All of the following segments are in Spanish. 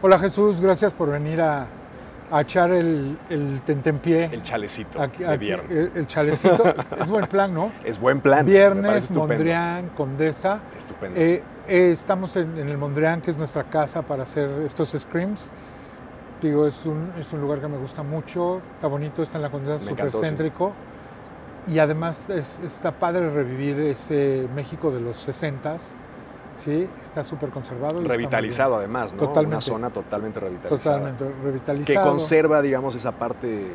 Hola Jesús, gracias por venir a, a echar el, el tentempié. El chalecito Aquí- de viernes. El, el chalecito. es buen plan, ¿no? Es buen plan. Viernes. Mondrian, Condesa. Estupendo. Eh, eh, estamos en, en el Mondrian, que es nuestra casa para hacer estos screams. Digo, es un, es un lugar que me gusta mucho, está bonito, está en la Condesa, súper sí. Y además es- está padre revivir ese México de los 60s, ¿sí? Está súper conservado. Revitalizado además, ¿no? Totalmente. Una zona totalmente revitalizada. Totalmente Que revitalizado. conserva, digamos, esa parte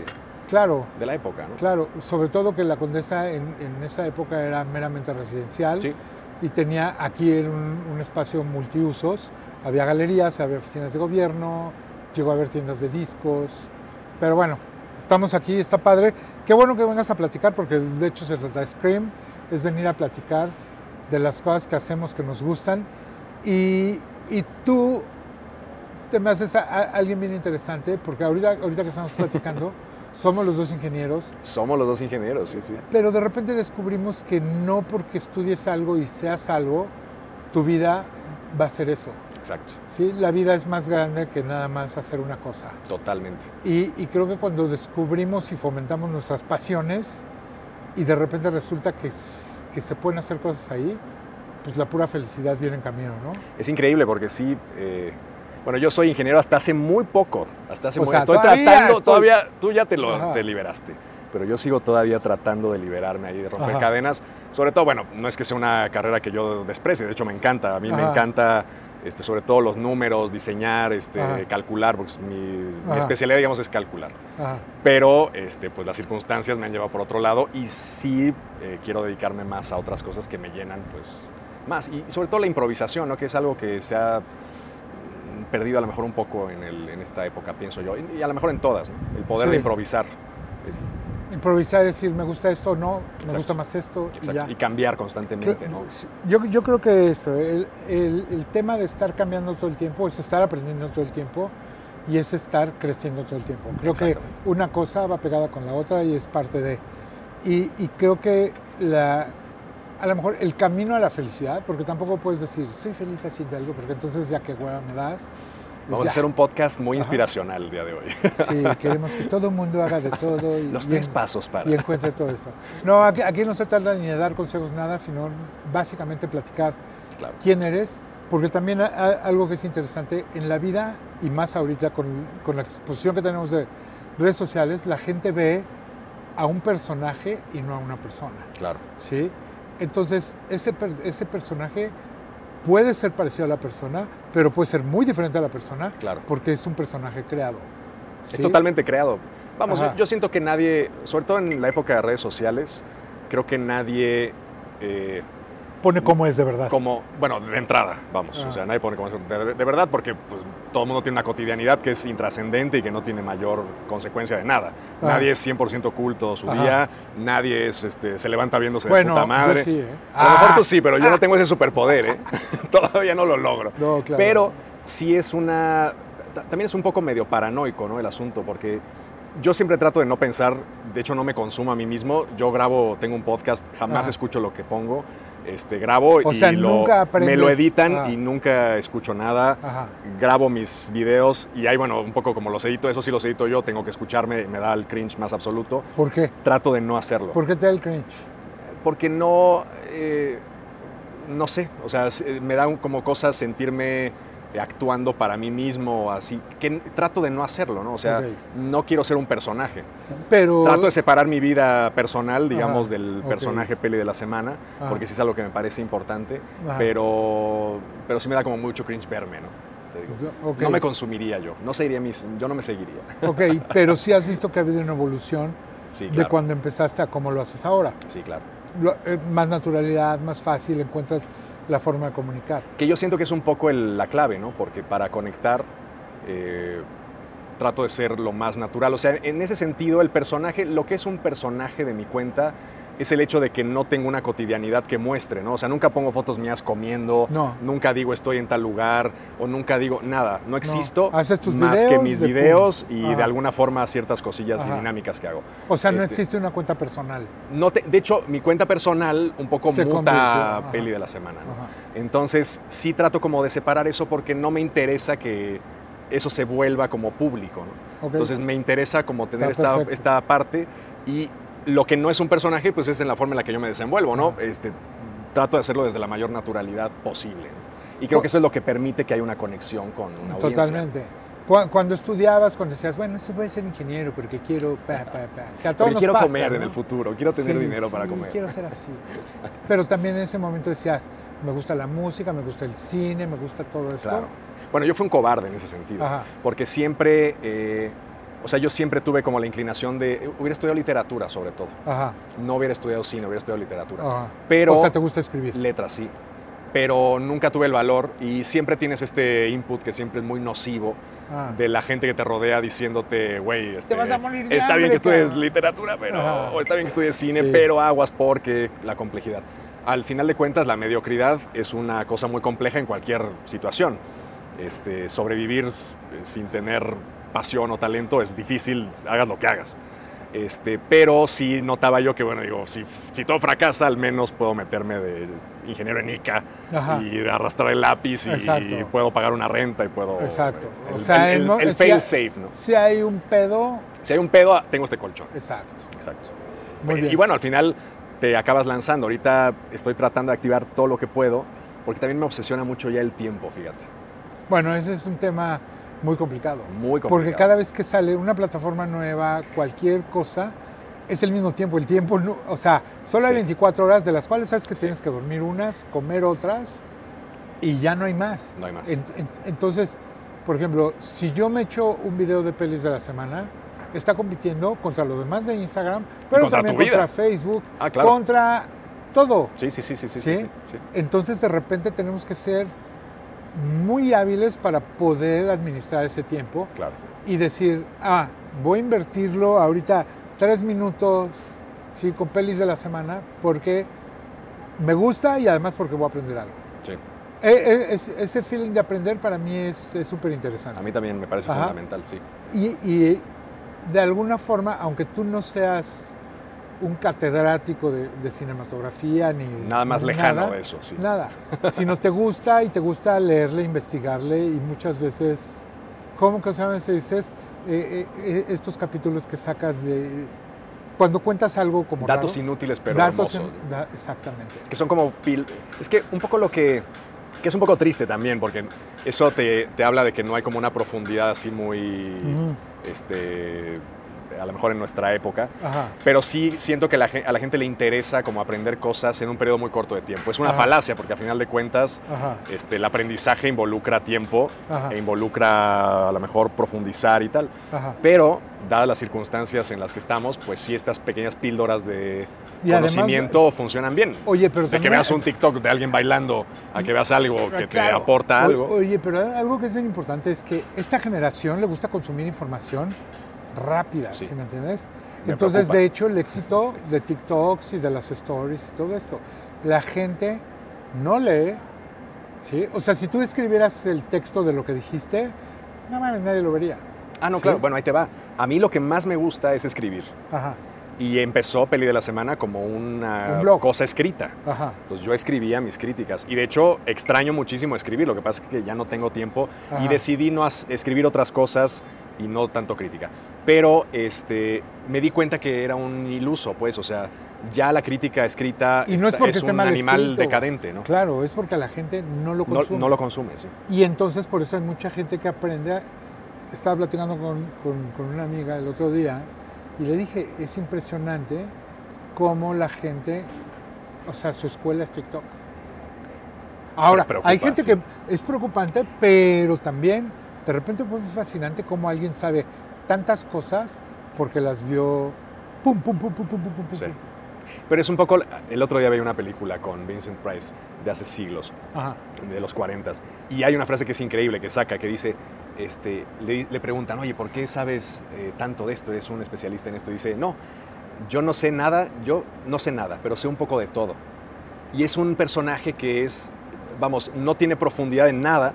Claro, de la época, ¿no? Claro, sobre todo que la Condesa en, en esa época era meramente residencial Sí. y tenía aquí era un, un espacio multiusos. Había galerías, había oficinas de gobierno, llegó a haber tiendas de discos. Pero bueno, estamos aquí, está padre. Qué bueno que vengas a platicar porque de hecho se trata de Scream, es venir a platicar de las cosas que hacemos que nos gustan. Y, y tú te me haces a- a- alguien bien interesante porque ahorita, ahorita que estamos platicando, somos los dos ingenieros. Somos los dos ingenieros, sí, sí. Pero de repente descubrimos que no porque estudies algo y seas algo, tu vida va a ser eso. Exacto. ¿sí? La vida es más grande que nada más hacer una cosa. Totalmente. Y, y creo que cuando descubrimos y fomentamos nuestras pasiones y de repente resulta que, se pueden hacer cosas ahí, pues la pura felicidad viene en camino, ¿no? Es increíble porque sí. eh, bueno, yo soy ingeniero hasta hace muy poco. Hasta hace O muy sea, Estoy todavía tratando, estoy- todavía. Tú ya te lo te liberaste. Pero yo sigo todavía tratando de liberarme ahí, de romper Ajá. cadenas. Sobre todo, bueno, no es que sea una carrera que yo desprecie, de hecho me encanta. A mí me encanta. Este, sobre todo los números, diseñar, este, Ajá. calcular, porque mi, especialidad, digamos, es calcular. Ajá. Pero este, pues las circunstancias me han llevado por otro lado y sí eh, quiero dedicarme más a otras cosas que me llenan pues más. Y sobre todo la improvisación, ¿no? que es algo que se ha mm, perdido a lo mejor un poco en, el- en esta época, pienso yo, y a lo mejor en todas, ¿no? el poder Sí. de improvisar Improvisar, decir, me gusta esto o no, me gusta más esto. y ya. y cambiar constantemente. Cla- ¿no? Yo, yo creo que eso, el, el- el tema de estar cambiando todo el tiempo es estar aprendiendo todo el tiempo y es estar creciendo todo el tiempo. Creo que una cosa va pegada con la otra y es parte de... Y, y creo que la, a lo mejor el camino a la felicidad, porque tampoco puedes decir, estoy feliz haciendo algo, porque entonces ya que hueva me das. Vamos a hacer un podcast muy Ajá. inspiracional el día de hoy. Sí, queremos que todo el mundo haga de todo. Y, Los y tres en- pasos para... y encuentre todo eso. No, aquí, aquí no se trata ni de dar consejos nada, sino básicamente platicar Claro. quién eres, porque también a- a- algo que es interesante, en la vida y más ahorita con, con la exposición que tenemos de redes sociales, la gente ve a un personaje y no a una persona, Claro. ¿sí? Entonces, ese, ese personaje puede ser parecido a la persona, pero puede ser muy diferente a la persona, Claro. porque es un personaje creado. Es totalmente creado. Vamos, yo, yo siento que nadie, sobre todo en la época de redes sociales, creo que nadie, eh, Pone cómo es de verdad. como, bueno, de entrada, vamos, o sea, nadie pone como eso, de, de verdad, porque pues, todo el mundo tiene una cotidianidad que es intrascendente y que no tiene mayor consecuencia de nada. Ah. Nadie es 100% culto su Ajá. día, nadie es, este, se levanta viéndose bueno, de puta madre. yo sí, ¿eh? A lo mejor Ah, tú sí, pero yo no tengo ese superpoder, ¿eh? Todavía no lo logro. No, claro. Pero sí es una. ta- También es un poco medio paranoico, ¿no? El asunto, porque yo siempre trato de no pensar, de hecho no me consumo a mí mismo. Yo grabo, tengo un podcast, jamás Ajá. escucho lo que pongo. Este, grabo O y sea, lo- nunca me lo editan ah. y nunca escucho nada. Ajá. Grabo mis videos y ahí, bueno, un poco como los edito, eso sí los edito yo, tengo que escucharme, me da el cringe más absoluto. ¿Por qué? Trato de no hacerlo ¿Por qué te da el cringe? porque no, eh, no sé, o sea, se- me da como cosas sentirme actuando para mí mismo así, que trato de no hacerlo, ¿no? O sea, no quiero ser un personaje. Pero Trato de separar mi vida personal, digamos, Ajá, del personaje peli de la semana, Ajá. porque sí es algo que me parece importante, Ajá. pero, pero sí me da como mucho cringe verme, ¿no? Te digo. No me consumiría yo, no seguiría mis, yo no me seguiría. Ok, pero sí has visto que ha habido una evolución Sí, de cuando empezaste a cómo lo haces ahora. Sí, claro. Lo- eh, más naturalidad, más fácil, encuentras la forma de comunicar. Que yo siento que es un poco el- la clave, ¿no? Porque para conectar eh, trato de ser lo más natural. O sea, en ese sentido, el personaje, lo que es un personaje de mi cuenta, es el hecho de que no tengo una cotidianidad que muestre, ¿no? O sea, nunca pongo fotos mías comiendo, No. nunca digo estoy en tal lugar, o nunca digo nada, no existo Haces tus más que mis de videos pum. y Ajá. de alguna forma ciertas cosillas y dinámicas que hago. O sea, no Este, existe una cuenta personal. No te- de hecho, mi cuenta personal un poco Se muta a peli de la semana, ¿no? Entonces, sí trato como de separar eso porque no me interesa que eso se vuelva como público, ¿no? Entonces me interesa como tener esta, esta parte y lo que no es un personaje, pues es en la forma en la que yo me desenvuelvo, ¿no? Este, trato de hacerlo desde la mayor naturalidad posible. Y creo que eso es lo que permite que haya una conexión con una audiencia. Totalmente. Cu- Cuando estudiabas, cuando decías, bueno, sí voy a ser ingeniero porque quiero... Pa, pa, pa", que a todos nos quiero pasa, comer en el futuro, quiero tener Sí, dinero para comer. quiero ser así. Pero también en ese momento decías, me gusta la música, me gusta el cine, me gusta todo esto. Claro. Bueno, yo fui un cobarde en ese sentido, Ajá. porque siempre, eh, o sea, yo siempre tuve como la inclinación de, hubiera estudiado literatura sobre todo, Ajá. no hubiera estudiado cine, hubiera estudiado literatura, ajá. pero O sea, te gusta escribir. letras sí, pero nunca tuve el valor y siempre tienes este input que siempre es muy nocivo Ah. de la gente que te rodea diciéndote, güey, este, vas a morir de está bien hambre, que estudies cabrón". literatura, pero, Ajá. o está bien que estudies cine, Sí. pero aguas porque la complejidad. Al final de cuentas, la mediocridad es una cosa muy compleja en cualquier situación. Este, sobrevivir eh, sin tener pasión o talento es difícil, hagas lo que hagas. Este, pero sí notaba yo que, bueno, digo, si, si todo fracasa, al menos puedo meterme de ingeniero en ICA Ajá. y arrastrar el lápiz y, puedo pagar una renta y puedo... Exacto. El, O sea, el- si fail hay- safe, ¿no? Si hay un pedo, Si hay un pedo, tengo este colchón. exacto. Exacto. Muy y bien. bueno, al final te acabas lanzando. Ahorita estoy tratando de activar todo lo que puedo, porque también me obsesiona mucho ya el tiempo, fíjate. Bueno, ese es un tema muy complicado. Muy complicado. Porque cada vez que sale una plataforma nueva, cualquier cosa, es el mismo tiempo. El tiempo, no- o sea, solo hay Sí. 24 horas, de las cuales sabes que tienes que dormir unas, comer otras, y ya no hay más. No hay más. En- en- entonces, por ejemplo, si yo me echo un video de pelis de la semana, está compitiendo contra lo demás de Instagram, pero contra también contra Facebook, Ah, claro. contra todo. Sí, sí, ¿Sí? sí, sí, sí. Entonces de repente tenemos que ser muy hábiles para poder administrar ese tiempo Claro. y decir, ah, voy a invertirlo ahorita tres minutos sí, con pelis de la semana porque me gusta y además porque voy a aprender algo. Sí. E- e- es- ese feeling de aprender para mí es es súper interesante. A mí también me parece Ajá. fundamental, sí. Y, y de alguna forma, aunque tú no seas un catedrático de, de cinematografía ni Nada más ni lejano nada, de eso, sí. Nada. Si no te gusta y te gusta leerle, investigarle y muchas veces, ¿cómo que se? Dices, eh, eh, eh, estos capítulos que sacas de... Cuando cuentas algo como Datos raro, inútiles, pero datos hermosos. in- da- exactamente. que son como pil... Es que un poco lo que... que es un poco triste también, porque eso te, te habla de que no hay como una profundidad así muy... Este, a lo mejor en nuestra época, Ajá. pero sí siento que la a la gente le interesa como aprender cosas en un periodo muy corto de tiempo. Es una Ajá. falacia, porque a final de cuentas Ajá. este, el aprendizaje involucra tiempo e involucra a lo mejor profundizar y tal. Pero, dadas las circunstancias en las que estamos, pues sí estas pequeñas píldoras de Y además- conocimiento funcionan bien. Oye, pero De que veas un TikTok de alguien bailando a que veas algo que te aporta algo. Oye, pero algo que es bien importante es que esta generación le gusta consumir información rápida, Sí. ¿sí me entiendes? Me Entonces, preocupa. de hecho, el éxito Sí. de TikToks y de las stories y todo esto, la gente no lee, ¿sí? O sea, si tú escribieras el texto de lo que dijiste, no mames, nadie lo vería. Ah, no, Sí. claro. Bueno, ahí te va. A mí lo que más me gusta es escribir. Ajá, Y empezó Peli de la Semana como una Un cosa escrita. ajá, Entonces yo escribía mis críticas y de hecho extraño muchísimo escribir, lo que pasa es que ya no tengo tiempo y Ajá. decidí no escribir otras cosas y no tanto crítica. Pero este, me di cuenta que era un iluso, pues, o sea, ya la crítica escrita Y no es porque esté un mal animal escrito. decadente, ¿no? Claro, es porque la gente no lo consume. no lo consume, sí. Y entonces por eso hay mucha gente que aprende. a- Estaba platicando con, con- con una amiga el otro día y le dije, es impresionante cómo la gente, o sea, su escuela es TikTok. Ahora, hay gente sí. que es preocupante, pero también de repente fue fascinante cómo alguien sabe tantas cosas porque las vio pum, pum, pum, pum, pum, pum, pum, pum. Sí. Pero es un poco, el otro día veía una película con Vincent Price de hace siglos, Ajá, de los 40 y hay una frase que es increíble que saca que dice este le, le preguntan oye por qué sabes eh, tanto de esto eres un especialista en esto y dice no yo no sé nada, yo no sé nada, pero sé un poco de todo. Y es un personaje que es, vamos, no tiene profundidad en nada,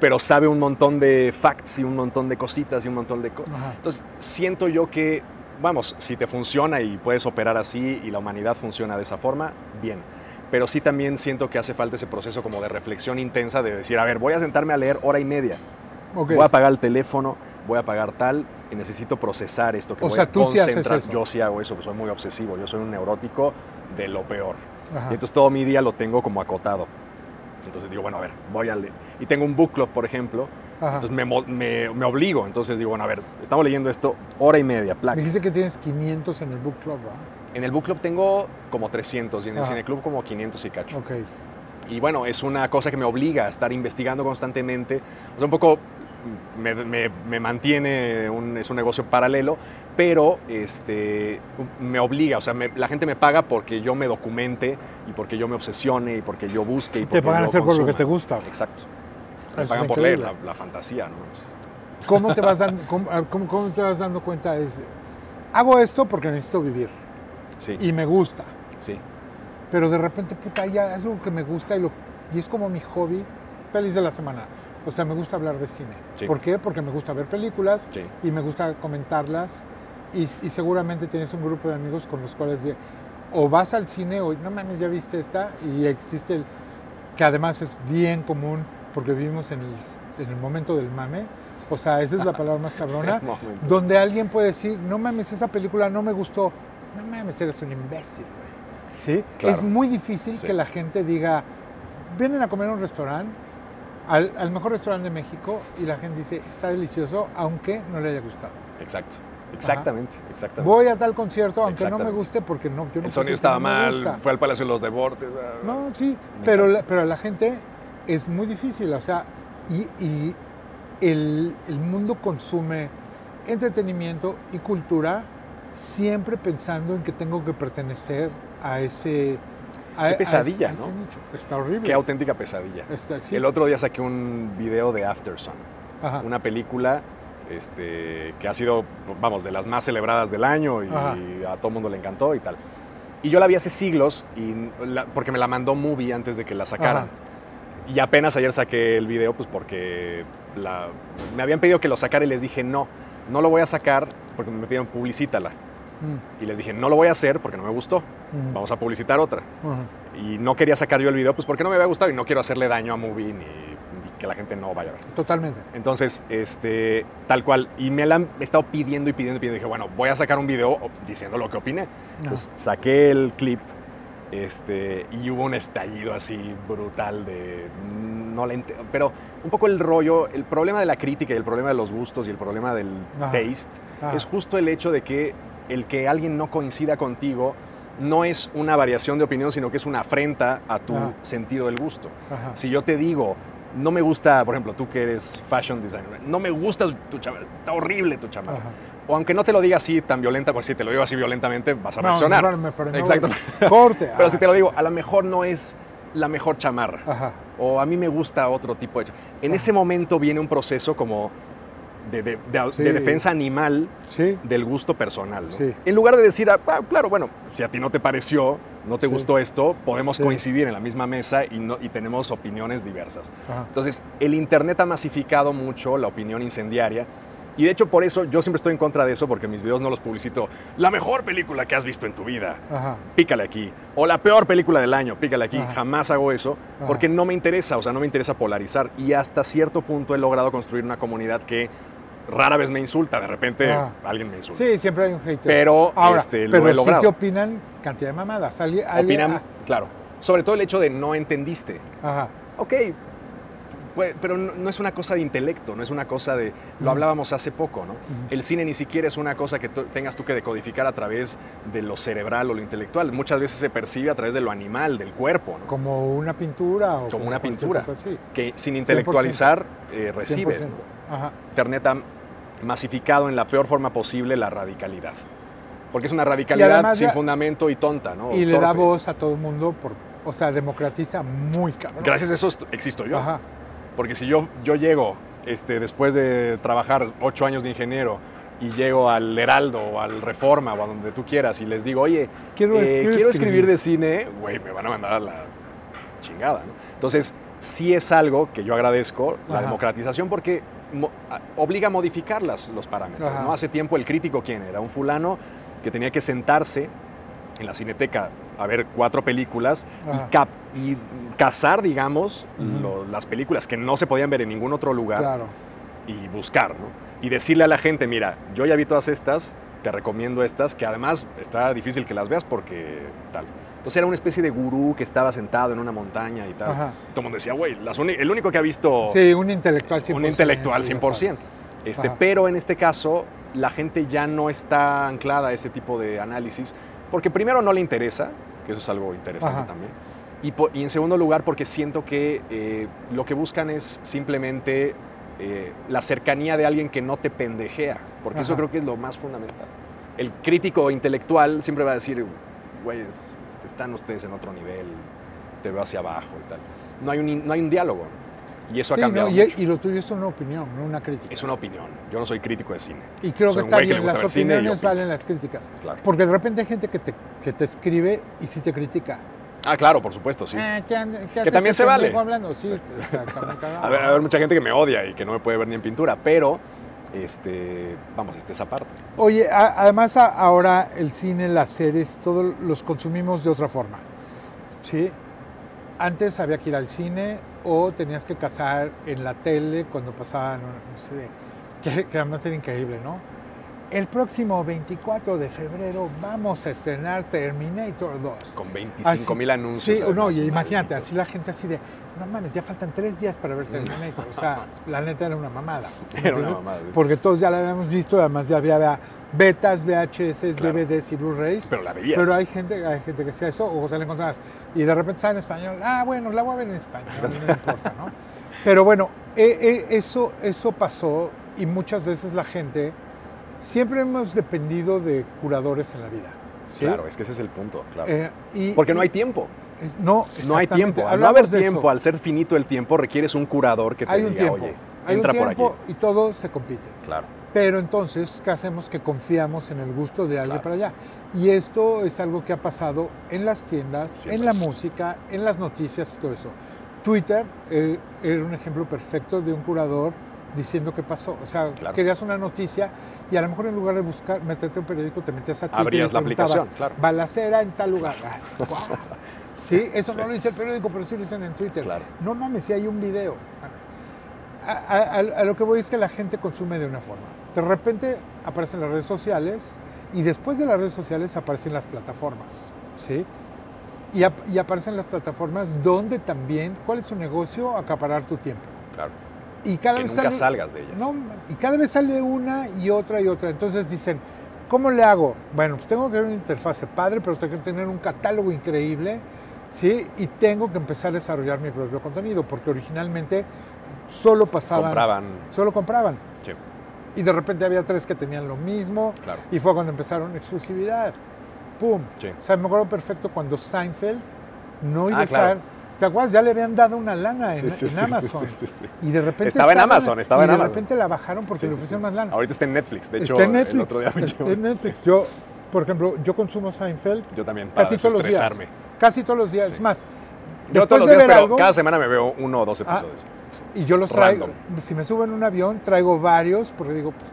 Pero sabe un montón de facts y un montón de cositas y un montón de cosas. Entonces, siento yo que, vamos, si te funciona y puedes operar así y la humanidad funciona de esa forma, bien. Pero sí también siento que hace falta ese proceso como de reflexión intensa de decir, a ver, voy a sentarme a leer hora y media. Voy a apagar el teléfono, voy a apagar tal y necesito procesar esto que O voy sea, a sí concentrar. eso. Yo sí hago eso, pues soy muy obsesivo, yo soy un neurótico de lo peor. Ajá. Y entonces todo mi día lo tengo como acotado. Entonces digo, bueno, a ver, voy a leer. Y tengo un book club, por ejemplo, Ajá. entonces me, me- me obligo. Entonces digo, bueno, a ver, estamos leyendo esto hora y media, placa. Dijiste que tienes 500 en el book club, ¿va? En el book club tengo como 300 y en el Ajá. cineclub como 500 y cacho. Ok. Y bueno, es una cosa que me obliga a estar investigando constantemente. O sea, un poco me, me- me mantiene, un- es un negocio paralelo, pero este, me obliga. O sea, me- la gente me paga porque yo me documente y porque yo me obsesione y porque yo busque. Y Te pagan a hacer por lo que te gusta. Exacto. Me pagan por leer la, la fantasía, ¿no? ¿Cómo te vas dando, cómo, cómo- te vas dando cuenta? Es, hago esto porque necesito vivir sí, y me gusta, sí, pero de repente, puta, ya es lo que me gusta y, lo, y es como mi hobby, pelis de la semana. O sea, me gusta hablar de cine. Sí. ¿Por qué? Porque me gusta ver películas sí. y me gusta comentarlas y, y seguramente tienes un grupo de amigos con los cuales de- o vas al cine o no mames, ya viste esta y existe el que además es bien común porque vivimos en el, en el momento del mame, o sea, esa es la palabra más cabrona, donde alguien puede decir, no mames, esa película no me gustó, no mames, eres un imbécil, güey. ¿Sí? Claro. Es muy difícil Sí. que la gente diga, vienen a comer a un restaurante, al, al mejor restaurante de México, y la gente dice, está delicioso, aunque no le haya gustado. Exactamente. Exactamente, exactamente. Voy a tal concierto, aunque no me guste, porque no, yo no El sonido estaba no mal, fue al Palacio de los Deportes. ah, No, sí, Me pero la, pero la gente es muy difícil, o sea, y, y el, el mundo consume entretenimiento y cultura siempre pensando en que tengo que pertenecer a ese... Qué a pesadilla, a ese ¿no? Está horrible. Qué auténtica pesadilla. Está- sí. El otro día saqué un video de Aftersun, Ajá. una película este, que ha sido, vamos, de las más celebradas del año y a todo mundo le encantó y tal. Y yo la vi hace siglos y la- porque me la mandó Movie antes de que la sacaran. Y apenas ayer saqué el video, pues porque la- me habían pedido que lo sacara y les dije no, no lo voy a sacar porque me pidieron publicítala. Mm, Y les dije no lo voy a hacer porque no me gustó, mm, vamos a publicitar otra. Y no quería sacar yo el video, pues porque no me había gustado y no quiero hacerle daño a Movie ni, ni que la gente no vaya a ver. Totalmente. Entonces, este, tal cual. Y me la han estado pidiendo y pidiendo y pidiendo. Dije, bueno, voy a sacar un video diciendo lo que opiné. Entonces, saqué el clip este, y hubo un estallido así brutal de... No la ent- pero un poco el rollo, el problema de la crítica y el problema de los gustos y el problema del Ajá. taste Ah, es justo el hecho de que el que alguien no coincida contigo no es una variación de opinión, sino que es una afrenta a tu Ajá. sentido del gusto. ajá. Si yo te digo, no me gusta, por ejemplo, tú que eres fashion designer, no me gusta tu chamarra, está horrible tu chamarra. Ajá. O aunque no te lo diga así tan violenta, pues si te lo digo así violentamente vas a No, reaccionar. no, parece- Exacto. Corte. Pero ah, si te lo digo, a lo mejor no es la mejor chamarra. O a mí me gusta otro tipo de chamarra. En ese momento viene un proceso como de, de- de- Sí. de defensa animal Sí. del gusto personal. ¿no? Sí. En lugar de decir, ah, claro, bueno, si a ti no te pareció, no te gustó esto, podemos coincidir en la misma mesa y, no, y tenemos opiniones diversas. Ajá. Entonces, el Internet ha masificado mucho la opinión incendiaria. Y de hecho, por eso yo siempre estoy en contra de eso, porque mis videos no los publicito. La mejor película que has visto en tu vida, Ajá. pícale aquí. O la peor película del año, pícale aquí. Ajá. Jamás hago eso, Ajá. porque no me interesa, o sea, no me interesa polarizar. Y hasta cierto punto he logrado construir una comunidad que rara vez me insulta. De repente Ajá. alguien me insulta. Sí, siempre hay un hater. Pero, Ahora, este, lo pero he sí logrado. te opinan cantidad de mamadas. Opinan, claro. Sobre todo el hecho de no entendiste. ah, Ajá. Ok, pues, pero no, no es una cosa de intelecto, no es una cosa de... Lo Ujú. hablábamos hace poco, ¿no? El cine ni siquiera es una cosa que tengas tú que decodificar a través de lo cerebral o lo intelectual. Muchas veces se percibe a través de lo animal, del cuerpo, ¿no? Como una pintura o Como una pintura. así. Que sin intelectualizar eh, recibes. 100%. ¿no? Ajá. Internet ha masificado en la peor forma posible la radicalidad. Porque es una radicalidad sin fundamento y tonta, ¿no? Y le da voz a todo el mundo, por, o sea, democratiza muy cabrón. Gracias a eso existo yo. Ajá. Porque si yo, yo llego este, después de trabajar ocho años de ingeniero y llego al Heraldo o al Reforma o a donde tú quieras y les digo, oye, Quiero- eh, quiero escribir. escribir de cine, güey, me van a mandar a la chingada. ¿no? Entonces, sí es algo que yo agradezco, la democratización, porque mo- obliga a modificar las- los parámetros. Ajá. ¿no? Hace tiempo el crítico, ¿quién era? Un fulano que tenía que sentarse en la cineteca a ver cuatro películas y, cap- y cazar, digamos, lo- las películas que no se podían ver en ningún otro lugar Claro. y buscar, ¿no? Y decirle a la gente, mira, yo ya vi todas estas, te recomiendo estas, que además está difícil que las veas porque tal. Entonces era una especie de gurú que estaba sentado en una montaña y tal. Ajá. Todo el mundo decía, güey, el único que ha visto Sí, un intelectual 100%. un intelectual ya 100%. Este, Ajá. pero en este caso, la gente ya no está anclada a ese tipo de análisis, porque primero no le interesa, que eso es algo interesante Ajá. también, y, y en segundo lugar porque siento que eh, lo que buscan es simplemente eh, la cercanía de alguien que no te pendejea, porque eso creo que es lo más fundamental. El crítico intelectual siempre va a decir, güey, es- este, están ustedes en otro nivel, te veo hacia abajo y tal. No hay un, no hay un diálogo, y eso Sí, ha cambiado no, y, mucho. y lo tuyo es una opinión, no una crítica. Es una opinión. Yo no soy crítico de cine. Y creo soy que está que las opiniones valen las críticas. Claro. Porque de repente hay gente que te, que te escribe y sí te critica. Ah, claro, por supuesto, sí. Ah, ¿qué and- qué haces también se vale. Sí, está, está. A ver, a ver, mucha gente que me odia y que no me puede ver ni en pintura, pero, este, vamos, esta esa parte. Oye, a- además a- ahora el cine, las series, todos los consumimos de otra forma. ¿Sí? Antes había que ir al cine o tenías que cazar en la tele cuando pasaban, no sé, que, que además era increíble, ¿no? El próximo 24 de febrero vamos a estrenar Terminator 2. Con 25 mil anuncios. Sí, no, además, y imagínate, así la gente así de, no mames, ya faltan tres días para ver Terminator. O sea, la neta era una mamada. ¿sí Era una mamada. Porque todos ya la habíamos visto, además ya había betas, VHS, Claro. DVDs y Blu-rays. Pero la veías. Pero hay gente, hay gente que hacía eso o se la encontrabas. Y de repente está en español. Ah, bueno, la voy a ver en español, no importa, ¿no? Pero bueno, eh, eh, eso, eso pasó y muchas veces la gente, siempre hemos dependido de curadores en la vida. ¿sí? Claro, es que ese es el punto, claro. Eh, y- Porque no hay tiempo. Es- no, No hay tiempo. Al no haber tiempo, al ser finito el tiempo, requieres un curador que te hay un diga, tiempo. oye, hay un entra por tiempo aquí. y todo se compite. Claro. Pero entonces, ¿qué hacemos? Que confiamos en el gusto de alguien Claro. para allá. Y esto es algo que ha pasado en las tiendas, Siempre. en la música, en las noticias y todo eso. Twitter eh, era un ejemplo perfecto de un curador diciendo qué pasó. O sea, Claro. querías una noticia y a lo mejor en lugar de buscar, meterte un periódico, te metías a Twitter Abrías y la aplicación, claro. Balacera en tal lugar. Ah. Sí, eso no lo dice el periódico, pero sí lo dicen en Twitter. Claro. No mames, si hay un video. A, a- a- a lo que voy es que la gente consume de una forma. De repente aparecen las redes sociales y después de las redes sociales aparecen las plataformas, ¿sí? Y, ap- y aparecen las plataformas donde también, ¿cuál es su negocio? Acaparar tu tiempo. Claro. Y cada Que vez nunca sale- salgas de ellas. no, y cada vez sale una y otra y otra. Entonces dicen, ¿cómo le hago? Bueno, pues tengo que ver una interfase padre, pero tengo que tener un catálogo increíble, ¿sí? Y tengo que empezar a desarrollar mi propio contenido, porque originalmente solo pasaban... Compraban. Solo compraban. Sí, Y de repente había tres que tenían lo mismo. claro. Y fue cuando empezaron exclusividad. ¡Pum! Sí. O sea, me acuerdo perfecto cuando Seinfeld no iba Ah, a estar... claro. ¿Te acuerdas? Ya le habían dado una lana en, Sí, Amazon. sí, sí, sí. Y de repente Estaba en Amazon, estaba y en de Amazon. repente la bajaron porque le ofrecieron más lana. Ahorita está en Netflix. De hecho, está en Netflix. el otro día me está en Netflix. Yo, por ejemplo, yo consumo Seinfeld Yo también, para casi todos los días. Casi todos los días. Es más, Yo todos los días, pero algo, cada semana me veo uno o dos Ah, episodios. y yo los traigo. random. Si me subo en un avión, traigo varios porque digo, puta,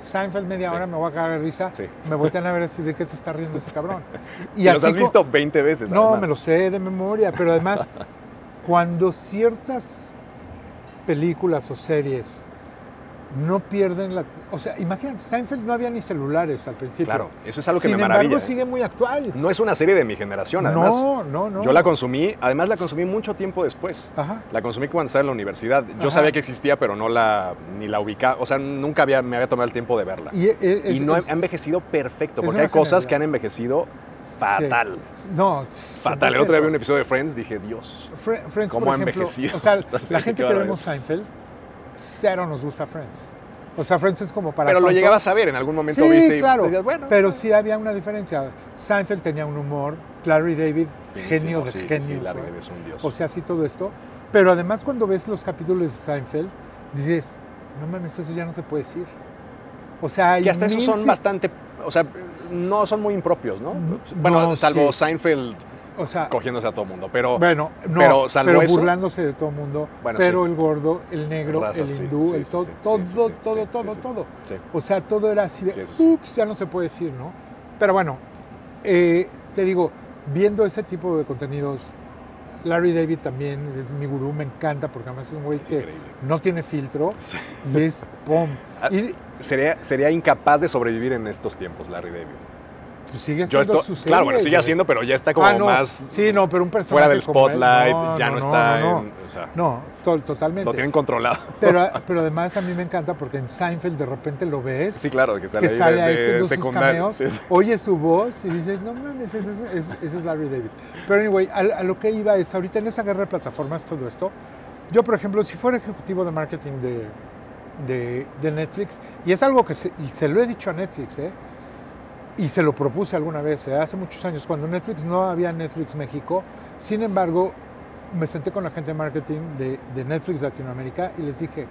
Seinfeld media Sí. hora me voy a cagar de risa. Sí. Me voltean a ver así de qué se está riendo ese cabrón. Y, los has visto 20 veces. No, además. me lo sé de memoria, pero además, cuando ciertas películas o series no pierden la... O sea, imagínate, Seinfeld no había ni celulares al principio. Claro, eso es algo que Sin me embargo, maravilla. sigue muy actual. No es una serie de mi generación, además. no, no, no. Yo la consumí, además la consumí mucho tiempo después. Ajá. La consumí cuando estaba en la universidad. Yo Ajá. sabía que existía, pero no la ni la ubicaba. O sea, nunca había, me había tomado el tiempo de verla. Y, es- Y no es- ha envejecido perfecto, porque hay cosas que han envejecido fatal. No, Fatal. El otro día vi un episodio de Friends, dije, Dios. Friends, ¿Cómo por ha ejemplo, envejecido O sea, la gente que vemos Seinfeld, cero nos gusta Friends. O sea, Friends es como para Pero lo llegabas a ver, en algún momento Sí, viste y claro. decías, bueno. pero sí había una diferencia. Seinfeld tenía un humor, Larry David, finísimo, genio de sí, genios. Sí, Larry ¿no? David es un dios. O sea, sí todo esto. Pero además cuando ves los capítulos de Seinfeld, dices, no mames, eso ya no se puede decir. O sea, hay Que hasta esos son bastante, o sea, no son muy impropios, ¿no? No, Bueno, salvo sí. Seinfeld O sea, cogiéndose a todo mundo, pero bueno, no, pero salvo pero eso- burlándose de todo el mundo, Bueno, pero sí. el gordo, el negro, Raza, el hindú, sí, el todo, todo, todo, todo, todo. O sea, todo era así de, ups, ya no se puede decir, ¿no? Pero bueno, eh, te digo, viendo ese tipo de contenidos, Larry David también es mi gurú, me encanta porque además es un güey Es que increíble. no tiene filtro y es pum. Ah, Y Sería, sería incapaz de sobrevivir en estos tiempos, Larry David. Pues, sigue Yo esto, su claro, serie, bueno, sigue haciendo, pero ya está como Ah, no, más Sí, no, pero un personaje fuera del como él, spotlight, no, ya no, está en, o sea, No, to- totalmente. lo tienen controlado. Pero, pero además a mí me encanta porque en Seinfeld de repente lo ves. Sí, claro, que sale que ahí sale de, ahí de sus secundario. cameos, Sí, sí. oyes su voz y dices, no mames, ese, es- ese- ese es Larry David. Pero anyway, a, a lo que iba es, ahorita en esa guerra de plataformas, todo esto, yo por ejemplo, si fuera ejecutivo de marketing de, de, de Netflix, y es algo que se, y se lo he dicho a Netflix, ¿eh? Y se lo propuse alguna vez, ¿eh? hace muchos años, cuando Netflix no había Netflix México, sin embargo, me senté con la gente de marketing de, de Netflix Latinoamérica y les dije,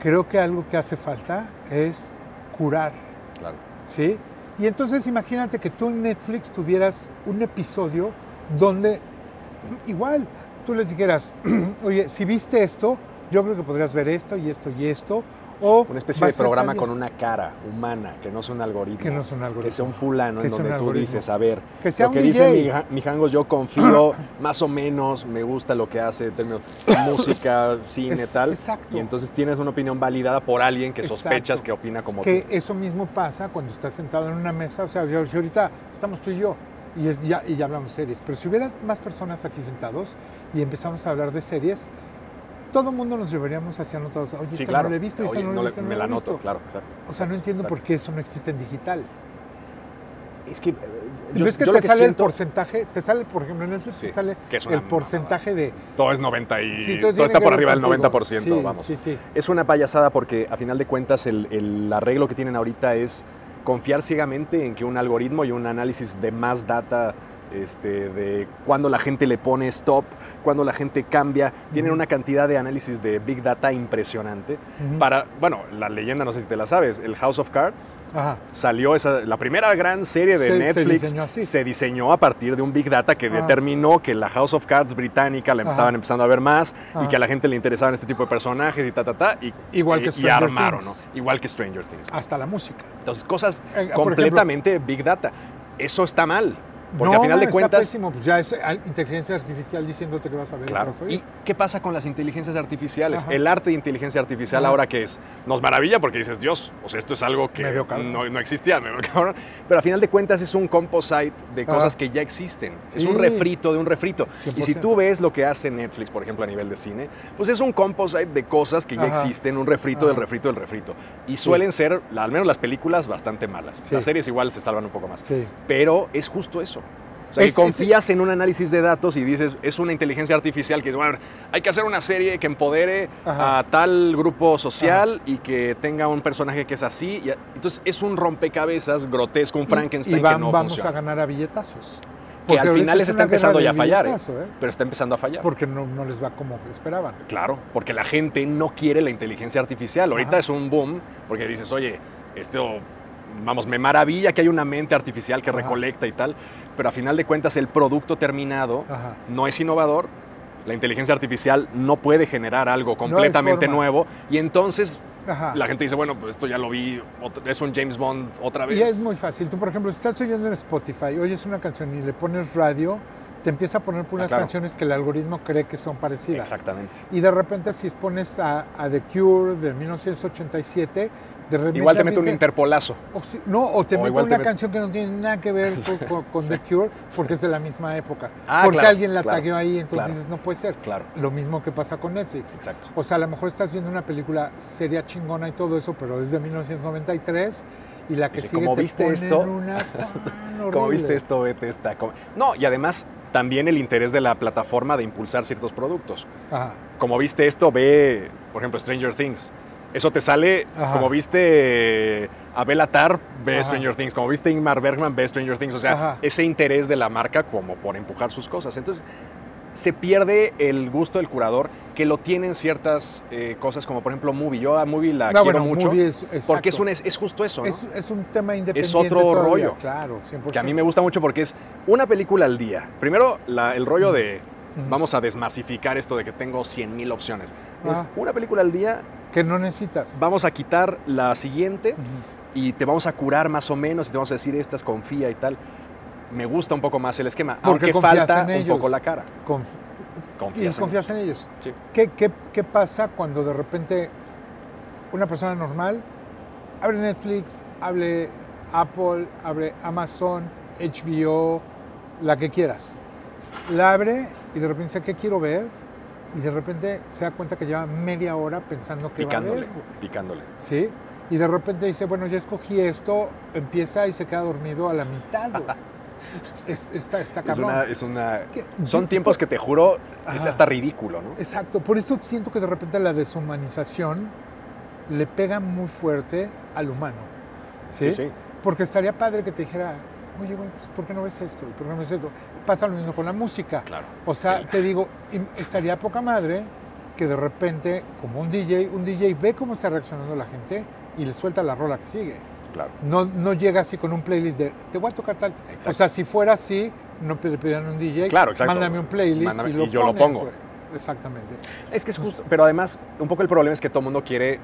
creo que algo que hace falta es curar, Claro. ¿sí? Y entonces imagínate que tú en Netflix tuvieras un episodio donde igual tú les dijeras, oye, si viste esto, yo creo que podrías ver esto y esto y esto, o Una especie de programa con una cara humana, que no sea un algoritmo. Que no sea un algoritmo. Que sea un fulano Que en donde tú dices, a ver, Que sea lo que dice DJ. mi, ja- mi Jangos, yo confío más o menos, me gusta lo que hace en términos de música, cine, Es- tal. exacto. Y entonces tienes una opinión validada por alguien que sospechas Exacto. que opina como que tú. eso mismo pasa cuando estás sentado en una mesa, o sea, si si ahorita estamos tú y yo y, es- ya, y ya hablamos series, pero si hubiera más personas aquí sentados y empezamos a hablar de series, todo el mundo nos llevaríamos hacia nosotros, oye, Sí, esta claro. no la he visto, esta Oye, no la no he le- visto, no me la la he noto, visto. claro, exacto. O sea, no entiendo Exacto. por qué eso no existe en digital. Es que eh, yo, ¿Ves que yo te que sale siento, el porcentaje? Te sale, por ejemplo, en Netflix Sí, te sale que es el porcentaje de... todo es 90 y Sí, todo está por arriba del contigo. 90%, Sí, vamos. Sí, sí. Es una payasada porque a final de cuentas el, el arreglo que tienen ahorita es confiar ciegamente en que un algoritmo y un análisis de más data, este, de cuando la gente le pone stop, cuando la gente cambia, tienen Ujú. una cantidad de análisis de big data impresionante. Ujú. Para, bueno, la leyenda, no sé si te la sabes, el House of Cards Ajá. salió esa, la primera gran serie de Se- se Netflix diseñó así. se diseñó a partir de un big data que Ah. determinó que la House of Cards británica la Ajá. estaban empezando a ver más y Ajá. que a la gente le interesaban este tipo de personajes y ta ta ta y Igual que y- y Stranger armaron, Things. ¿no? Igual que Stranger Things. Hasta la música. Entonces, cosas Eh, completamente big data. Eso está mal, porque no, a final de está cuentas pésimo, pues ya es ah, inteligencia artificial diciéndote que vas a ver. Claro. vas a oír. ¿Y qué pasa con las inteligencias artificiales? Ajá. El arte de inteligencia artificial Ajá. ahora que es, nos maravilla porque dices, Dios, o sea, esto es algo que no, no existía, me veo cabrón. Pero a final de cuentas es un composite de Ajá. cosas que ya existen. Es un refrito de un refrito. Y si 100%. tú ves lo que hace Netflix, por ejemplo, a nivel de cine, pues es un composite de cosas que ya existen, un refrito del refrito del refrito. Y suelen ser, al menos las películas, bastante malas. Sí. Las series igual se salvan un poco más. Pero es justo eso. O sea, Es- que confías en un análisis de datos y dices, es una inteligencia artificial que es, bueno, hay que hacer una serie que empodere Ajá. a tal grupo social y que tenga un personaje que es así. y entonces es un rompecabezas grotesco, un Frankenstein y, y va- que no vamos funciona. a ganar a billetazos. que al final les es está empezando ya a fallar, ¿eh? ¿eh? pero está empezando a fallar. Porque no, no les va como esperaban. Claro, porque la gente no quiere la inteligencia artificial. Ahorita Ajá. es un boom porque dices, oye, esto, vamos, me maravilla que hay una mente artificial que Ajá. recolecta y tal, pero a final de cuentas el producto terminado Ajá. no es innovador. La inteligencia artificial no puede generar algo completamente nuevo y entonces Ajá. la gente dice, bueno, pues esto ya lo vi, es un James Bond otra vez. Y es muy fácil. Tú, por ejemplo, si estás oyendo en Spotify, oyes una canción y le pones radio, te empieza a poner por Ah, unas claro. canciones que el algoritmo cree que son parecidas. Exactamente. Y de repente, si pones a, a The Cure de 1987, de repente. Igual te mete un interpolazo. O si- no, o te O mete igual te una canción que no tiene nada que ver con, con- con The Cure porque es de la misma época. Ah, porque claro, alguien la claro, tagueó ahí, entonces claro. dices, no puede ser. Claro. Lo mismo que pasa con Netflix. Exacto. O sea, a lo mejor estás viendo una película seria chingona y todo eso, pero es de 1993 y la que Dice, sigue ¿cómo te viste esto? una Como viste esto, vete esta. como- No, y además también el interés de la plataforma de impulsar ciertos productos. Ajá. Como viste esto, ve, por ejemplo, Stranger Things. Eso te sale, Ajá. como viste eh, a Belatar, ve Ajá. Stranger Things. Como viste Ingmar Bergman, ve Stranger Things. O sea, Ajá. ese interés de la marca como por empujar sus cosas. Entonces, se pierde el gusto del curador que lo tienen ciertas eh, cosas como por ejemplo Movie. Yo a Movie la No, quiero bueno, mucho es- porque es, un, es, es justo eso, ¿no? Es, es un tema independiente. otro todavía, rollo. Claro, 100%. que a mí me gusta mucho porque es una película al día. Primero, la- el rollo de vamos a desmasificar esto de que tengo 100 mil opciones. Es una película al día, Que no necesitas. vamos a quitar la siguiente y te vamos a curar más o menos y te vamos a decir estas confía y tal. Me gusta un poco más el esquema, Porque aunque falta en un poco la cara. Conf- Confías y confías en ellos. Sí. ¿Qué, qué, qué pasa cuando de repente una persona normal abre Netflix, abre Apple, abre Amazon, HBO, la que quieras? La abre y de repente dice, ¿qué quiero ver? Y de repente se da cuenta que lleva media hora pensando que va a Picándole, picándole. ¿Sí? Y de repente dice, bueno, ya escogí esto, empieza y se queda dormido a la mitad. es, está, está Es una, es una, son tiempos que te juro, es Ajá. hasta ridículo, ¿no? Exacto, por eso siento que de repente la deshumanización le pega muy fuerte al humano. ¿sí? Sí, sí. Porque estaría padre que te dijera, oye, güey, pues, ¿por qué no ves esto? ¿Y ¿Por qué no ves esto? Pasa lo mismo con la música. Claro. O sea, te digo, estaría poca madre que de repente, como un DJ, un DJ ve cómo está reaccionando la gente y le suelta la rola que sigue. Claro. No, no llega así con un playlist de, te voy a tocar tal. Exacto. O sea, si fuera así, no le pedirían a un DJ, Claro, exacto. mándame un playlist Mándame- y, lo y yo lo pongo. Exactamente. Es que es justo, pero además, un poco el problema es que todo el mundo quiere,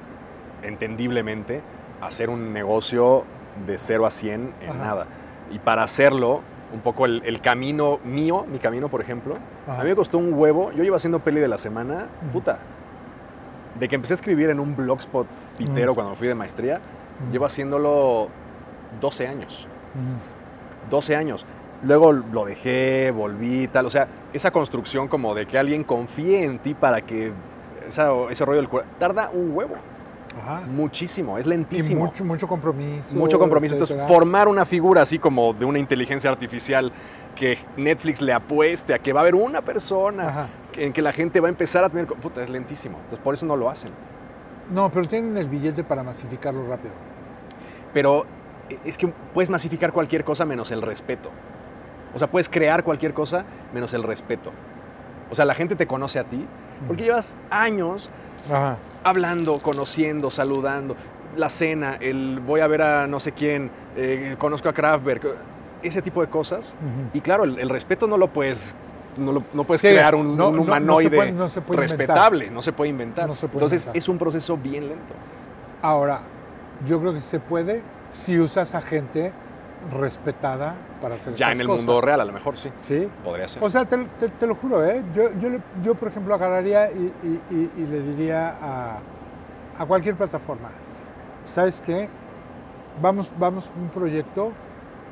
entendiblemente, hacer un negocio de 0 a 100 en Ajá. nada. Y para hacerlo, un poco el, el camino mío, mi camino, por ejemplo, Ajá. a mí me costó un huevo. Yo llevo haciendo peli de la semana, puta. De que empecé a escribir en un blogspot pitero Ujú. cuando fui de maestría, Ujú. llevo haciéndolo 12 años. Ujú. 12 años. Luego lo dejé, volví tal. O sea, esa construcción como de que alguien confíe en ti para que esa- ese rollo del cura- tarda un huevo. Ajá. Muchísimo, es Y lentísimo. mucho, mucho compromiso. Mucho compromiso. Entonces, formar una figura así como de una inteligencia artificial que Netflix le apueste a que va a haber una persona Ajá. en que la gente va a empezar a tener... Puta, es lentísimo. Entonces, por eso no lo hacen. No, pero tienen el billete para masificarlo rápido. Pero es que puedes masificar cualquier cosa menos el respeto. O sea, puedes crear cualquier cosa menos el respeto. O sea, la gente te conoce a ti porque llevas años Ajá. Hablando, conociendo, saludando. La cena, el voy a ver a no sé quién, eh, conozco a Kraftwerk, ese tipo de cosas. Y claro, el, el respeto no lo puedes, no, lo- no puedes Sí, crear un, no- un no- no se humanoide puede- puede respetable, no se puede inventar. No se puede Entonces inventar. es un proceso bien lento. Ahora, yo creo que se puede si usas a gente respetada para hacer Ya en el cosas. mundo real, a lo mejor sí, Sí. podría ser. O sea, te, te- te lo juro, ¿eh? Yo, yo, yo, por ejemplo, agarraría y, y- y- y le diría a, a cualquier plataforma, ¿sabes qué? Vamos, vamos un proyecto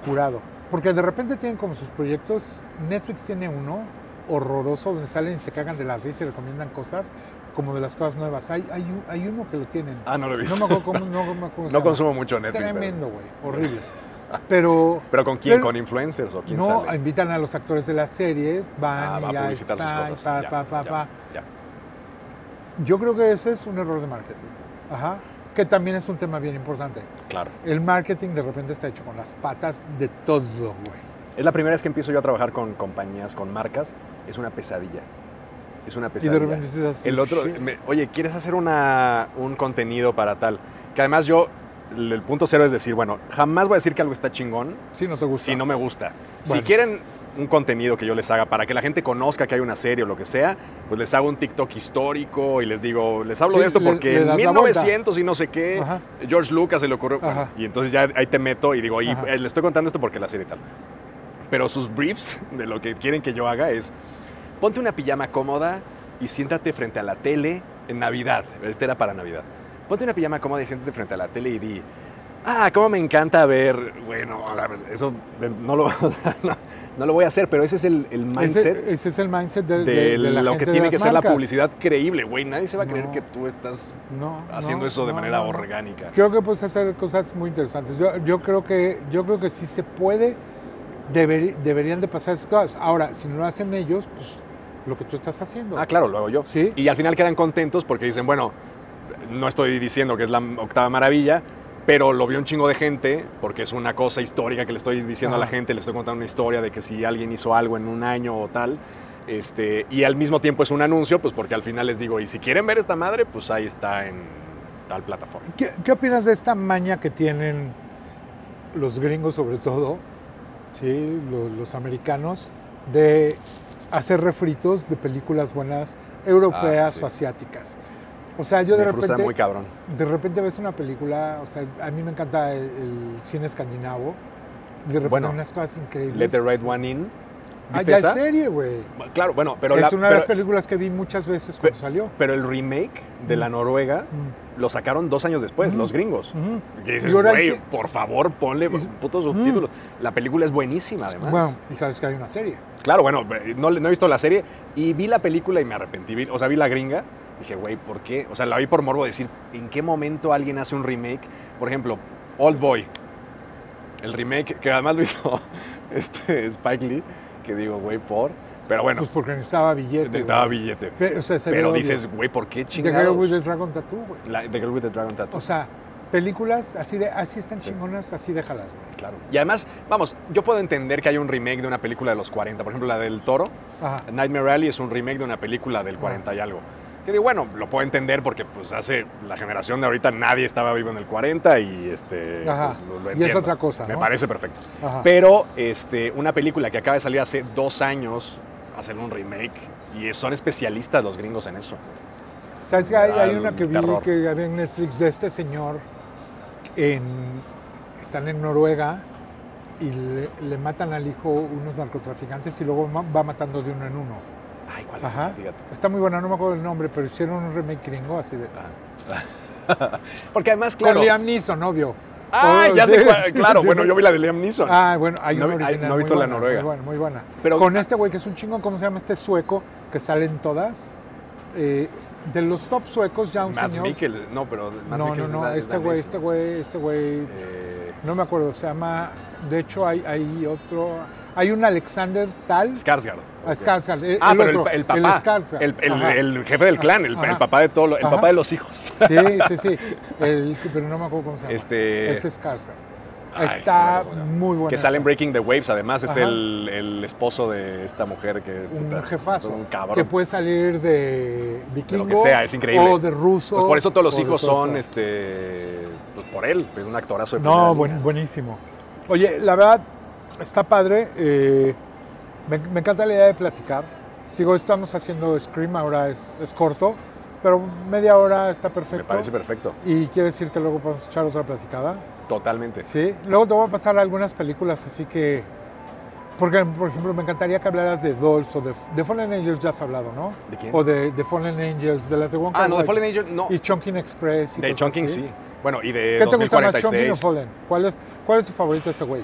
curado. Porque de repente tienen como sus proyectos, Netflix tiene uno horroroso donde salen y se cagan de la risa y recomiendan cosas como de las cosas nuevas. Hay, hay, hay uno que lo tienen. ah, no lo he visto. No me acuerdo cómo, no, No consumo mucho Netflix. Tremendo, güey. Horrible. Pero Pero, con quién? Pero- ¿Con influencers o quién no, sale? invitan a los actores de las series, van Ah, va y a publicitar sus cosas. pa, Ya, pa, pa, ya. Yo creo que ese es un error de marketing. Ajá. Que también es un tema bien importante. Claro. El marketing de repente está hecho con las patas de todo, güey. Es la primera vez que empiezo yo a trabajar con compañías, con marcas. Es una pesadilla. Es una Y de pesadilla. repente dices así. El otro, me- oye, ¿quieres hacer una, un contenido para tal? Que además yo, el, punto cero es decir, bueno, jamás voy a decir que algo está chingón Sí, no te gusta. si no me gusta. Si quieren un contenido que yo les haga para que la gente conozca que hay una serie o lo que sea, pues les hago un TikTok histórico y les digo, les hablo Sí, de esto porque en das la vuelta. 1900 y no sé qué, Ajá. George Lucas se le ocurrió. bueno, y entonces ya ahí te meto y digo, y Ajá. eh, le estoy contando esto porque la serie tal. Pero sus briefs de lo que quieren que yo haga es, ponte una pijama cómoda y siéntate frente a la tele en Navidad. Este era para Navidad. Ponte una pijama cómoda y siéntate frente a la tele y di, ah, cómo me encanta ver, bueno, a ver, eso no lo, no, no lo voy a hacer, pero ese es el, el mindset Ese, ese es el mindset de, de, de- de la lo que tiene que ser la publicidad creíble, güey. Nadie se va a creer No. que tú estás haciendo eso de manera orgánica. Creo que puedes hacer cosas muy interesantes. Yo, yo creo que yo creo que sí se puede, deber- deberían de pasar esas cosas. Ahora, si no lo hacen ellos, pues lo que tú estás haciendo. Ah, claro, lo hago yo. Sí. Y al final quedan contentos porque dicen, bueno, no estoy diciendo que es la octava maravilla, pero lo vio un chingo de gente, porque es una cosa histórica que le estoy diciendo a la gente, le estoy contando una historia de que si alguien hizo algo en un año o tal, Este, y al mismo tiempo es un anuncio, pues porque al final les digo, y si quieren ver esta madre, pues ahí está en tal plataforma. ¿Qué, qué opinas de esta maña que tienen los gringos sobre todo, ¿sí? los, los americanos, de hacer refritos de películas buenas europeas Ah, sí. o asiáticas? O sea, yo de Me frustra repente, muy cabrón. de repente ves una película, o sea, a mí me encanta el, el cine escandinavo, y de repente Bueno, unas cosas increíbles. Let the Right One In. Ah, ¿Viste ya esa? es serie, güey. Claro, bueno, pero, Es la- una de las pero, películas que vi muchas veces cuando salió. pero el remake de la Mm. Noruega Mm. lo sacaron dos años después, Ujú. los gringos. Dices, Y ahora güey, por favor, ponle Y- putos subtítulos. La película es buenísima, además. Bueno, y sabes que hay una serie. Claro, bueno, no, no he visto la serie y vi la película y me arrepentí. O sea, vi la gringa. Dije, güey, ¿por qué? O sea, la vi por morbo decir, ¿en qué momento alguien hace un remake? Por ejemplo, Old Boy. El remake, que además lo hizo este Spike Lee, que digo, güey, por. Pero bueno, Pues porque necesitaba billete. necesitaba güey. billete. Pe- o sea, se Pero dices, güey, ¿por qué The chingados? Girl with the Dragon Tattoo, güey. La- The Girl with the Dragon Tattoo. O sea, películas así de así están Sí. chingonas, así déjalas, güey. claro. Y además, vamos, yo puedo entender que hay un remake de una película de los 40. Por ejemplo, la del Toro. Ajá. Nightmare Alley es un remake de una película del 40 y algo. Que digo, bueno, lo puedo entender porque pues hace la generación de ahorita nadie estaba vivo en el 40 y este Ajá. pues, lo- lo Y es otra cosa, Me ¿no? parece perfecto. Ajá. Pero este, una película que acaba de salir hace dos años, hacer un remake y son especialistas los gringos en eso. ¿Sabes que hay, una que vi terror. que había en Netflix de este señor en están en Noruega y le, le matan al hijo unos narcotraficantes y luego va matando de uno en uno. Ay, ¿cuál es Ajá. esa? Fíjate. Está muy buena, no me acuerdo el nombre, pero hicieron un remake gringo así de Porque además, claro. con Liam Neeson, obvio. Ah, Oh, ya sí, sé sí, claro, sí. bueno, yo vi la de Liam Neeson. Ah, bueno, hay No una original no he visto la noruega. Muy buena, muy buena. Pero- Con este güey que es un chingón, ¿cómo se llama este sueco que sale en todas? Eh, de los top suecos ya un Matt señor. Mikkel, no, pero Matt no, no, es no, la- este danés, güey, este güey, este güey, Eh, no me acuerdo, se llama, de hecho hay, hay otro, hay un Alexander Tal, Skarsgård. ah, ok. Skarsgård, Ah, el pero el, otro, pa- el papá, el, el- jefe del clan, el, papá de todo, lo- el Ajá. papá de los hijos. Sí, sí, sí, pero no me acuerdo cómo se llama. Este- es Skarsgård. Ay, Está muy bueno. que sale en Breaking the Waves, además es el, el esposo de esta mujer que un puta, jefazo un cabrón. que puede salir de vikingo que sea, es increíble. o de ruso Pues por eso todos los de hijos son este pues por él, es un actorazo de no buen- buenísimo oye la verdad está padre eh, me, me encanta la idea de platicar digo estamos haciendo scream ahora es, es corto pero media hora está perfecto Me parece perfecto, y quiere decir que luego podemos echar otra platicada totalmente. sí luego te voy a pasar algunas películas así que porque por ejemplo me encantaría que hablaras de Dolls o de, de Fallen Angels ya has hablado ¿no? ¿De quién? o de, de Fallen Angels de las de Wonka Ah, no, de Fallen Angel no. y Chunking Express y De Chunking así. sí. Bueno, y de ¿Qué te gusta más, Chunking o 2046. Fallen? ¿Cuál es, ¿Cuál es tu favorito de ese güey?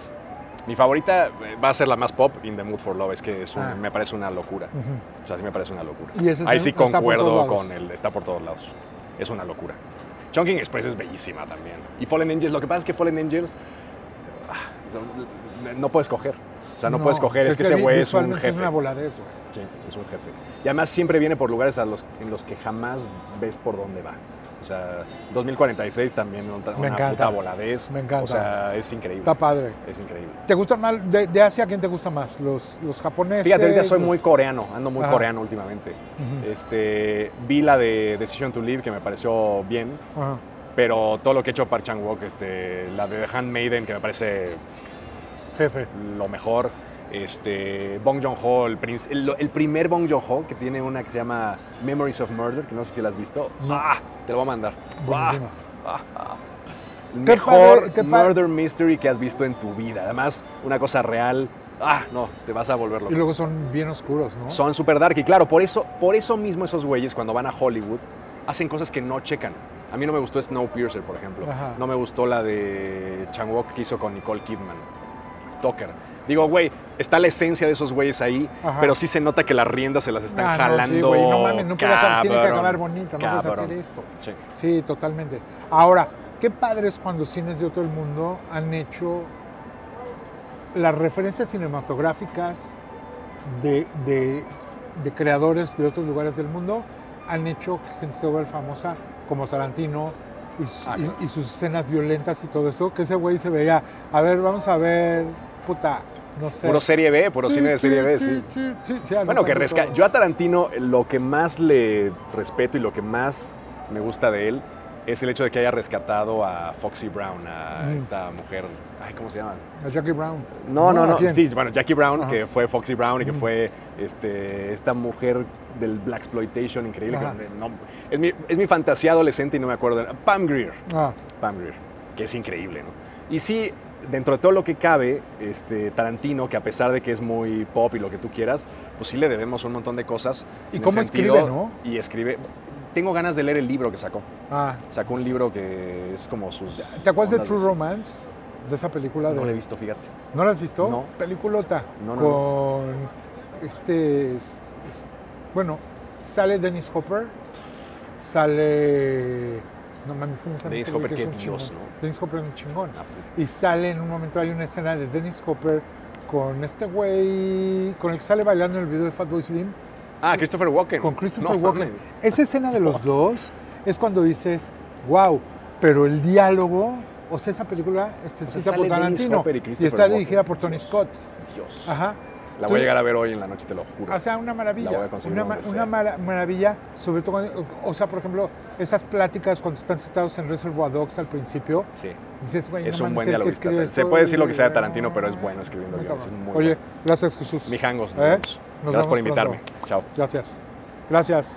Mi favorita eh, va a ser la más pop, In the Mood for Love, es que es un- Ah. me parece una locura. O sea, sí me parece una locura. Y ese es Ahí el- sí concuerdo con él, está por todos lados. Es una locura. Chunking Express es bellísima también. Y Fallen Angels, lo que pasa es que Fallen Angels ah, no, no puedes coger. O sea, no, puedes coger, es que se ese güey es un jefe. Es una voladez, güey. Sí, es un jefe. Y además siempre viene por lugares a los, en los que jamás ves por dónde va. O sea, 2046 también una, Me encanta. puta voladez. Me encanta. O sea, es increíble. Está padre. Es increíble. ¿Te gustan más, de, de Asia, quién te gusta más? ¿Los, los japoneses? Fíjate, ahorita soy los- muy coreano, ando muy Ajá. coreano últimamente. Ujú. Este, vi la de Decision to Live que me pareció bien, Ajá. pero todo lo que ha hecho Park Chan Wook, este, la de The Handmaiden que me parece Jefe. lo mejor, este, Bong Joon-ho, el, el, el primer Bong Joon-ho que tiene una que se llama Memories of Murder, que no sé si la has visto. No. Ah, te lo voy a mandar. Ah, ah. El mejor padre, murder mystery que has visto en tu vida. Además, una cosa real. Ah, no, te vas a volver loco. Y luego son bien oscuros, ¿no? Son super dark y claro, por eso, por eso mismo esos güeyes cuando van a Hollywood hacen cosas que no checan. A mí no me gustó Snowpiercer, por ejemplo. Ajá. No me gustó la de Chan Wook que hizo con Nicole Kidman. Stalker. Digo, güey, está la esencia de esos güeyes ahí, Ajá. pero sí se nota que las riendas se las están Ah, no, sí, jalando. güey, no mames, no puede acabar- tiene que acabar bonito, no puedes hacer esto. Sí. Sí, totalmente. Ahora, qué padre es cuando cines de otro el mundo han hecho las referencias cinematográficas de, de- de creadores de otros lugares del mundo, han hecho que gente se vuelva famosa como Tarantino y, Ah, y sus escenas violentas y todo eso, que ese güey se veía, a ver, vamos a ver, puta, no sé. Puro serie B, puro cine de serie B, sí. sí, sí, Bueno, que tanto resca todo. yo a Tarantino lo que más le respeto y lo que más me gusta de él es el hecho de que haya rescatado a Foxy Brown, a Mm. esta mujer, ay, ¿cómo se llama? A Jackie Brown. No, no, ¿a no, sí, bueno, Jackie Brown, Ajá. que fue Foxy Brown y que Mm. fue este, esta mujer del Black Exploitation increíble. Que no- es, mi, es mi fantasía adolescente y no me acuerdo. Pam Grier. Ah, Pam Grier, que es increíble, ¿no? Y sí, dentro de todo lo que cabe, este, Tarantino, que a pesar de que es muy pop y lo que tú quieras, pues sí le debemos un montón de cosas. Y cómo sentido- escribe, ¿no? Y escribe. Tengo ganas de leer el libro que sacó. ah. Sacó un libro que es como sus. ¿Te acuerdas de True. Romance? De esa película de... No lo he visto, fíjate. ¿No la has visto? No. Peliculota. No, no, con este. es- es- bueno, sale Dennis Hopper. Sale. No mames, ¿cómo se? Dennis Hopper, que es dios, chingón? ¿no? Dennis Hopper es un chingón. Ah, pues, Y sale en un momento, hay una escena de Dennis Hopper con este güey, con el que sale bailando en el video de Fatboy Slim, Ah, Christopher Walken. con Christopher No, Walken. Esa escena de los dos es cuando dices, wow, pero el diálogo, o sea, esa película está escrita por Tarantino y y, está Walken. dirigida por Tony Scott. Dios. Ajá. La voy a llegar a ver hoy en la noche, te lo juro. O sea, una maravilla. Una, maravilla, sobre todo, cuando, o sea, por ejemplo, esas pláticas cuando están sentados en Reservoir Dogs al principio. Sí. Es un buen dialoguista. Se puede decir lo que sea de Tarantino, pero es bueno escribiendo guiones. Es muy Oye, gracias Jesús. Mijangos. ¿Eh? Gracias por invitarme. Chao. Gracias. Gracias.